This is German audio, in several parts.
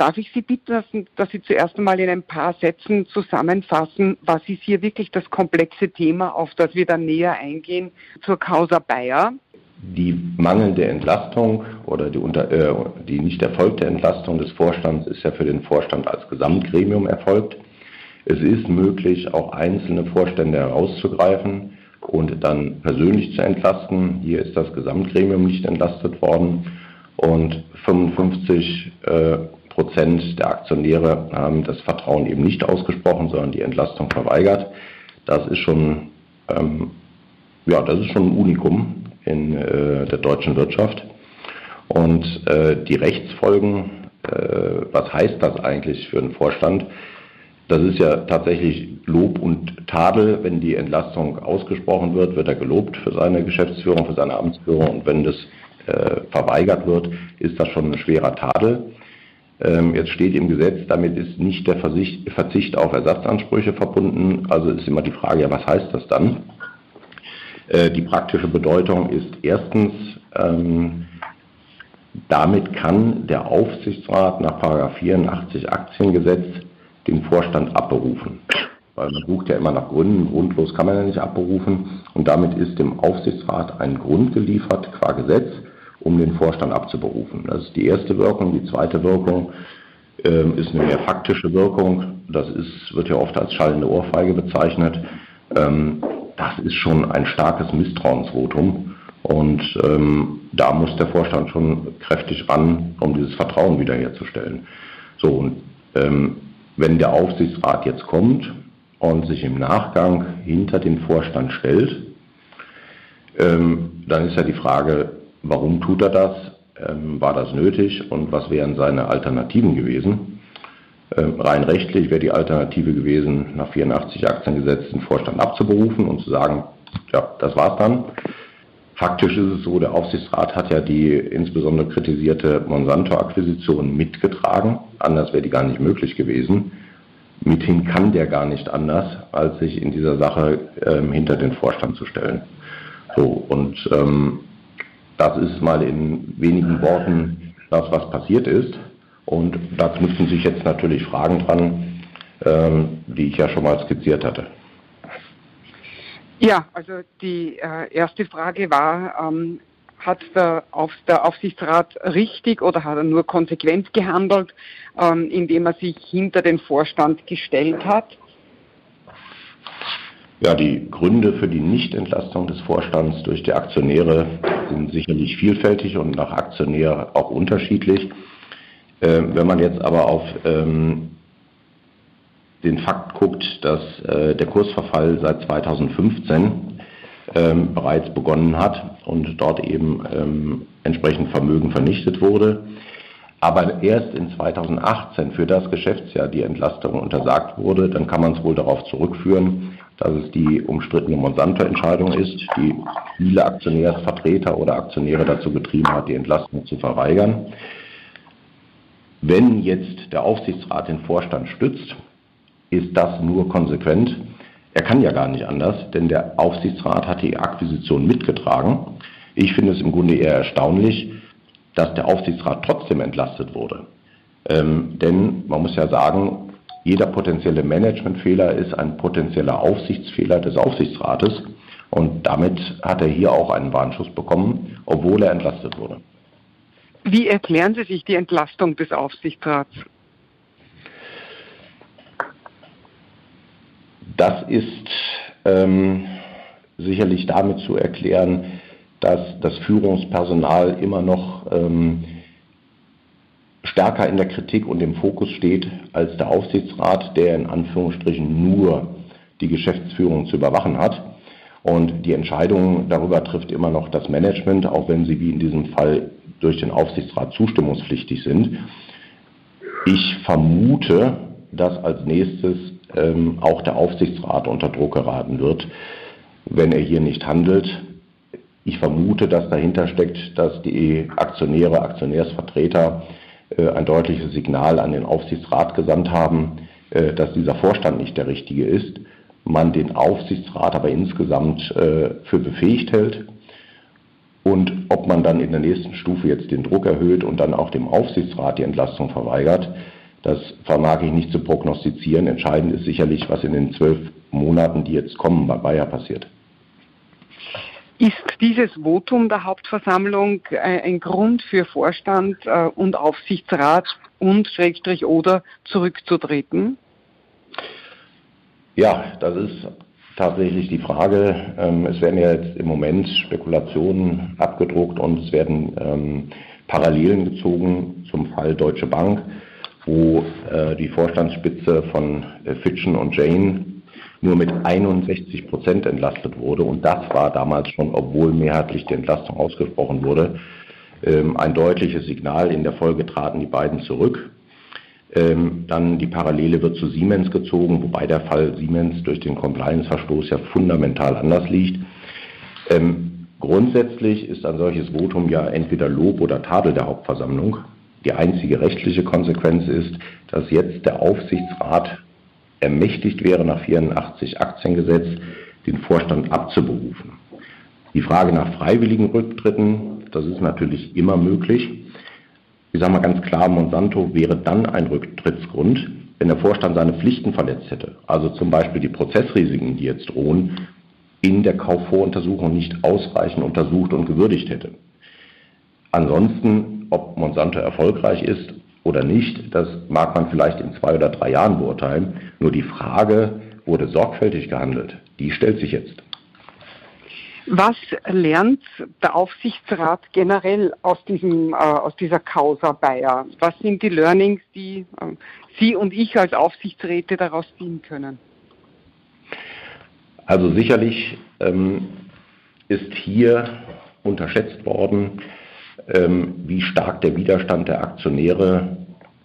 Darf ich Sie bitten, dass, Sie zuerst einmal in ein paar Sätzen zusammenfassen, was ist hier wirklich das komplexe Thema, auf das wir dann näher eingehen zur Causa Bayer? Die mangelnde Entlastung oder die, unter, äh, die nicht erfolgte Entlastung des Vorstands ist ja für den Vorstand als Gesamtgremium erfolgt. Es ist möglich, auch einzelne Vorstände herauszugreifen und dann persönlich zu entlasten. Hier ist das Gesamtgremium nicht entlastet worden und 55 äh, Prozent der Aktionäre haben das Vertrauen eben nicht ausgesprochen, sondern die Entlastung verweigert. Das ist schon, ähm, ja, das ist schon ein Unikum in äh, der deutschen Wirtschaft. Und äh, die Rechtsfolgen, äh, was heißt das eigentlich für einen Vorstand? Das ist ja tatsächlich Lob und Tadel. Wenn die Entlastung ausgesprochen wird, wird er gelobt für seine Geschäftsführung, für seine Amtsführung. Und wenn das äh, verweigert wird, ist das schon ein schwerer Tadel. Ähm, jetzt steht im Gesetz, damit ist nicht der Verzicht auf Ersatzansprüche verbunden. Also ist immer die Frage, ja, was heißt das dann? Äh, die praktische Bedeutung ist erstens, ähm, damit kann der Aufsichtsrat nach 84 Aktiengesetz den Vorstand abberufen. Weil man sucht ja immer nach Gründen, grundlos kann man ja nicht abberufen. Und damit ist dem Aufsichtsrat ein Grund geliefert, qua Gesetz, um den Vorstand abzuberufen. Das ist die erste Wirkung. Die zweite Wirkung äh, ist eine mehr faktische Wirkung. Das ist, wird ja oft als schallende Ohrfeige bezeichnet. Ähm, das ist schon ein starkes Misstrauensvotum. Und ähm, da muss der Vorstand schon kräftig ran, um dieses Vertrauen wiederherzustellen. So, und ähm, wenn der Aufsichtsrat jetzt kommt und sich im Nachgang hinter den Vorstand stellt, ähm, dann ist ja die Frage, Warum tut er das? Ähm, war das nötig und was wären seine Alternativen gewesen? Ähm, rein rechtlich wäre die Alternative gewesen, nach 84 Aktiengesetz den Vorstand abzuberufen und zu sagen, ja, das war's dann. Faktisch ist es so, der Aufsichtsrat hat ja die insbesondere kritisierte Monsanto-Akquisition mitgetragen. Anders wäre die gar nicht möglich gewesen. Mithin kann der gar nicht anders, als sich in dieser Sache ähm, hinter den Vorstand zu stellen. So, und ähm, das ist mal in wenigen Worten das, was passiert ist. Und da knüpfen sich jetzt natürlich Fragen dran, ähm, die ich ja schon mal skizziert hatte. Ja, also die äh, erste Frage war, ähm, hat der, Auf, der, Aufsichtsrat richtig oder hat er nur konsequent gehandelt, ähm, indem er sich hinter den Vorstand gestellt hat? Ja, die Gründe für die Nichtentlastung des Vorstands durch die Aktionäre sind sicherlich vielfältig und nach Aktionär auch unterschiedlich. Ähm, wenn man jetzt aber auf ähm, den Fakt guckt, dass äh, der Kursverfall seit 2015 ähm, bereits begonnen hat und dort eben ähm, entsprechend Vermögen vernichtet wurde, aber erst in 2018 für das Geschäftsjahr die Entlastung untersagt wurde, dann kann man es wohl darauf zurückführen, dass es die umstrittene Monsanto-Entscheidung ist, die viele Aktionärsvertreter oder Aktionäre dazu getrieben hat, die Entlastung zu verweigern. Wenn jetzt der Aufsichtsrat den Vorstand stützt, ist das nur konsequent. Er kann ja gar nicht anders, denn der Aufsichtsrat hat die Akquisition mitgetragen. Ich finde es im Grunde eher erstaunlich, dass der Aufsichtsrat trotzdem entlastet wurde. Ähm, denn man muss ja sagen, jeder potenzielle Managementfehler ist ein potenzieller Aufsichtsfehler des Aufsichtsrates. Und damit hat er hier auch einen Warnschuss bekommen, obwohl er entlastet wurde. Wie erklären Sie sich die Entlastung des Aufsichtsrats? Das ist ähm, sicherlich damit zu erklären, dass das Führungspersonal immer noch ähm, stärker in der Kritik und im Fokus steht als der Aufsichtsrat, der in Anführungsstrichen nur die Geschäftsführung zu überwachen hat. Und die Entscheidung darüber trifft immer noch das Management, auch wenn sie wie in diesem Fall durch den Aufsichtsrat zustimmungspflichtig sind. Ich vermute, dass als nächstes ähm, auch der Aufsichtsrat unter Druck geraten wird, wenn er hier nicht handelt. Ich vermute, dass dahinter steckt, dass die Aktionäre, Aktionärsvertreter ein deutliches Signal an den Aufsichtsrat gesandt haben, äh, dass dieser Vorstand nicht der richtige ist, man den Aufsichtsrat aber insgesamt äh, für befähigt hält Und ob man dann in der nächsten Stufe jetzt den Druck erhöht und dann auch dem Aufsichtsrat die Entlastung verweigert, das vermag ich nicht zu prognostizieren. Entscheidend ist sicherlich, was in den zwölf Monaten, die jetzt kommen, bei Bayer passiert. Ist dieses Votum der Hauptversammlung äh, ein Grund für Vorstand äh, und Aufsichtsrat und Schrägstrich oder zurückzutreten? Ja, das ist tatsächlich die Frage. Ähm, es werden ja jetzt im Moment Spekulationen abgedruckt und es werden ähm, Parallelen gezogen zum Fall Deutsche Bank, wo äh, die Vorstandsspitze von Fitchen und Jane nur mit 61 Prozent entlastet wurde. Und das war damals schon, obwohl mehrheitlich die Entlastung ausgesprochen wurde, ähm, ein deutliches Signal. In der Folge traten die beiden zurück. Ähm, dann die Parallele wird zu Siemens gezogen, wobei der Fall Siemens durch den Compliance-Verstoß ja fundamental anders liegt. Ähm, grundsätzlich ist ein solches Votum ja entweder Lob oder Tadel der Hauptversammlung. Die einzige rechtliche Konsequenz ist, dass jetzt der Aufsichtsrat ermächtigt wäre, nach 84 Aktiengesetz den Vorstand abzuberufen. Die Frage nach freiwilligen Rücktritten, das ist natürlich immer möglich. Ich sage mal ganz klar, Monsanto wäre dann ein Rücktrittsgrund, wenn der Vorstand seine Pflichten verletzt hätte. Also zum Beispiel die Prozessrisiken, die jetzt drohen, in der Kaufvoruntersuchung nicht ausreichend untersucht und gewürdigt hätte. Ansonsten, ob Monsanto erfolgreich ist, oder nicht, das mag man vielleicht in zwei oder drei Jahren beurteilen. Nur die Frage, wurde sorgfältig gehandelt, die stellt sich jetzt. Was lernt der Aufsichtsrat generell aus, diesem, äh, aus dieser Causa Bayer? Was sind die Learnings, die äh, Sie und ich als Aufsichtsräte daraus ziehen können? Also sicherlich ähm, ist hier unterschätzt worden, wie stark der Widerstand der Aktionäre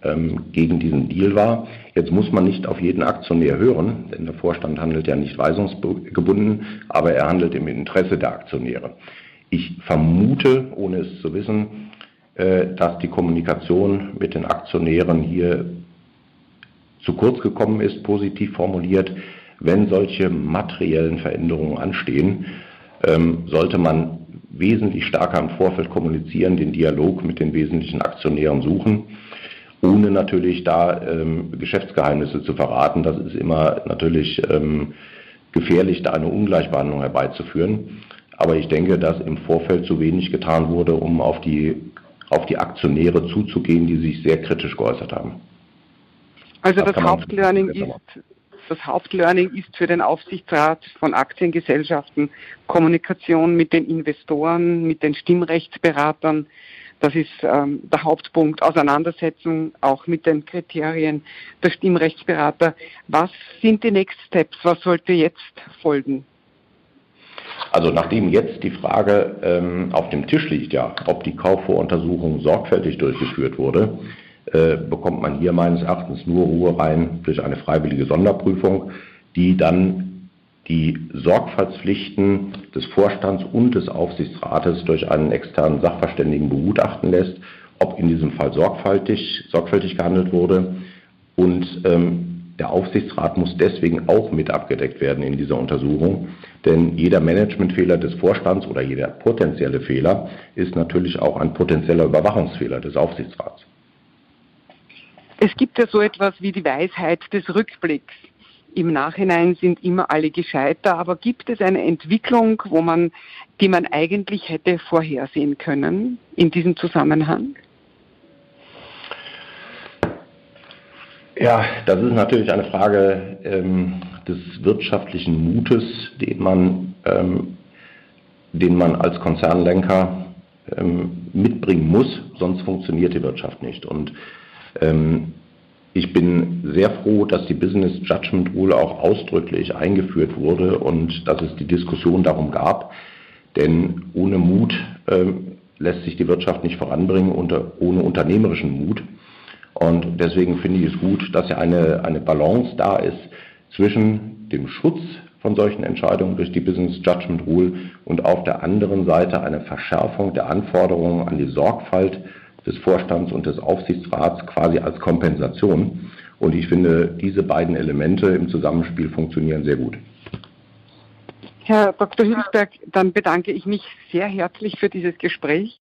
ähm, gegen diesen Deal war. Jetzt muss man nicht auf jeden Aktionär hören, denn der Vorstand handelt ja nicht weisungsgebunden, aber er handelt im Interesse der Aktionäre. Ich vermute, ohne es zu wissen, äh, dass die Kommunikation mit den Aktionären hier zu kurz gekommen ist, positiv formuliert. Wenn solche materiellen Veränderungen anstehen, ähm, sollte man wesentlich stärker im Vorfeld kommunizieren, den Dialog mit den wesentlichen Aktionären suchen, ohne natürlich da ähm, Geschäftsgeheimnisse zu verraten. Das ist immer natürlich ähm, gefährlich, da eine Ungleichbehandlung herbeizuführen. Aber ich denke, dass im Vorfeld zu wenig getan wurde, um auf die, auf die Aktionäre zuzugehen, die sich sehr kritisch geäußert haben. Also das, das Hauptlearning ist, das Hauptlearning ist für den Aufsichtsrat von Aktiengesellschaften Kommunikation mit den Investoren, mit den Stimmrechtsberatern. Das ist ähm, der Hauptpunkt. Auseinandersetzung auch mit den Kriterien der Stimmrechtsberater. Was sind die Next Steps? Was sollte jetzt folgen? Also nachdem jetzt die Frage ähm, auf dem Tisch liegt, ja, ob die Kaufvoruntersuchung sorgfältig durchgeführt wurde, bekommt man hier meines Erachtens nur Ruhe rein durch eine freiwillige Sonderprüfung, die dann die Sorgfaltspflichten des Vorstands und des Aufsichtsrates durch einen externen Sachverständigen begutachten lässt, ob in diesem Fall sorgfältig, sorgfältig gehandelt wurde. Und ähm, der Aufsichtsrat muss deswegen auch mit abgedeckt werden in dieser Untersuchung, denn jeder Managementfehler des Vorstands oder jeder potenzielle Fehler ist natürlich auch ein potenzieller Überwachungsfehler des Aufsichtsrats. Es gibt ja so etwas wie die Weisheit des Rückblicks. Im Nachhinein sind immer alle gescheiter, aber gibt es eine Entwicklung, wo man, die man eigentlich hätte vorhersehen können in diesem Zusammenhang? Ja, das ist natürlich eine Frage ähm, des wirtschaftlichen Mutes, den man, ähm, den man als Konzernlenker ähm, mitbringen muss, sonst funktioniert die Wirtschaft nicht. Und ich bin sehr froh, dass die Business Judgment Rule auch ausdrücklich eingeführt wurde und dass es die Diskussion darum gab. Denn ohne Mut äh, lässt sich die Wirtschaft nicht voranbringen, ohne unternehmerischen Mut. Und deswegen finde ich es gut, dass ja eine, eine Balance da ist zwischen dem Schutz von solchen Entscheidungen durch die Business Judgment Rule und auf der anderen Seite eine Verschärfung der Anforderungen an die Sorgfalt des Vorstands und des Aufsichtsrats quasi als Kompensation. Und ich finde, diese beiden Elemente im Zusammenspiel funktionieren sehr gut. Herr Dr. Hülsberg, dann bedanke ich mich sehr herzlich für dieses Gespräch.